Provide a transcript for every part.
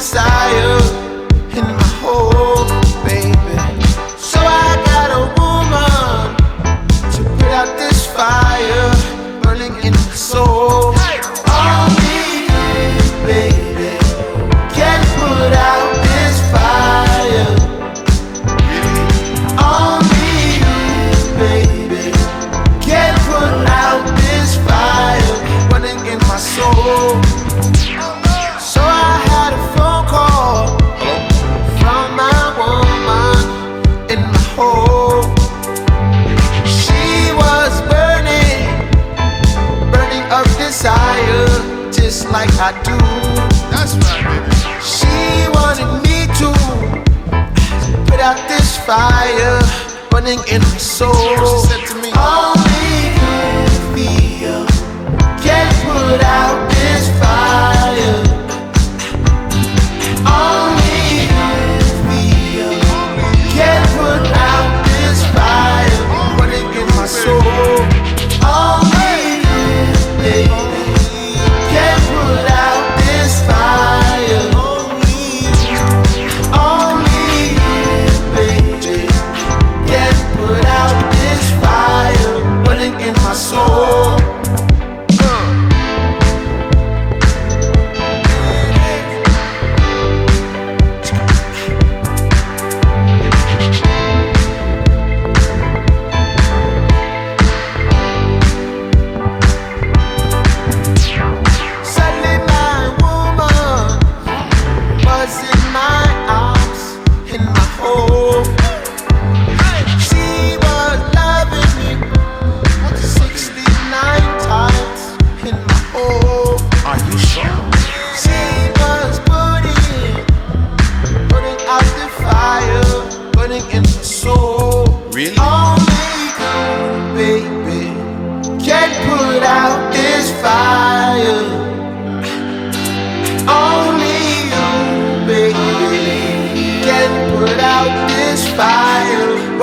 inside. desire just like I do. That's right, baby. She wanted me to put out this fire burning in my soul.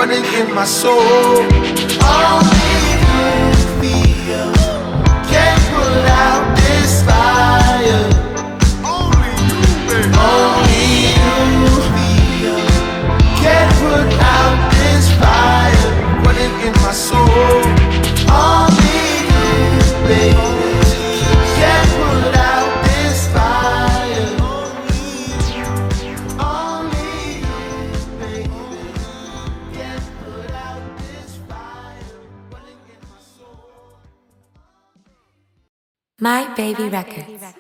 burning in my soul. Only you feel can pull out this fire. Only you, baby. Only you can put out this fire in my soul. Only you, baby. My Baby Records.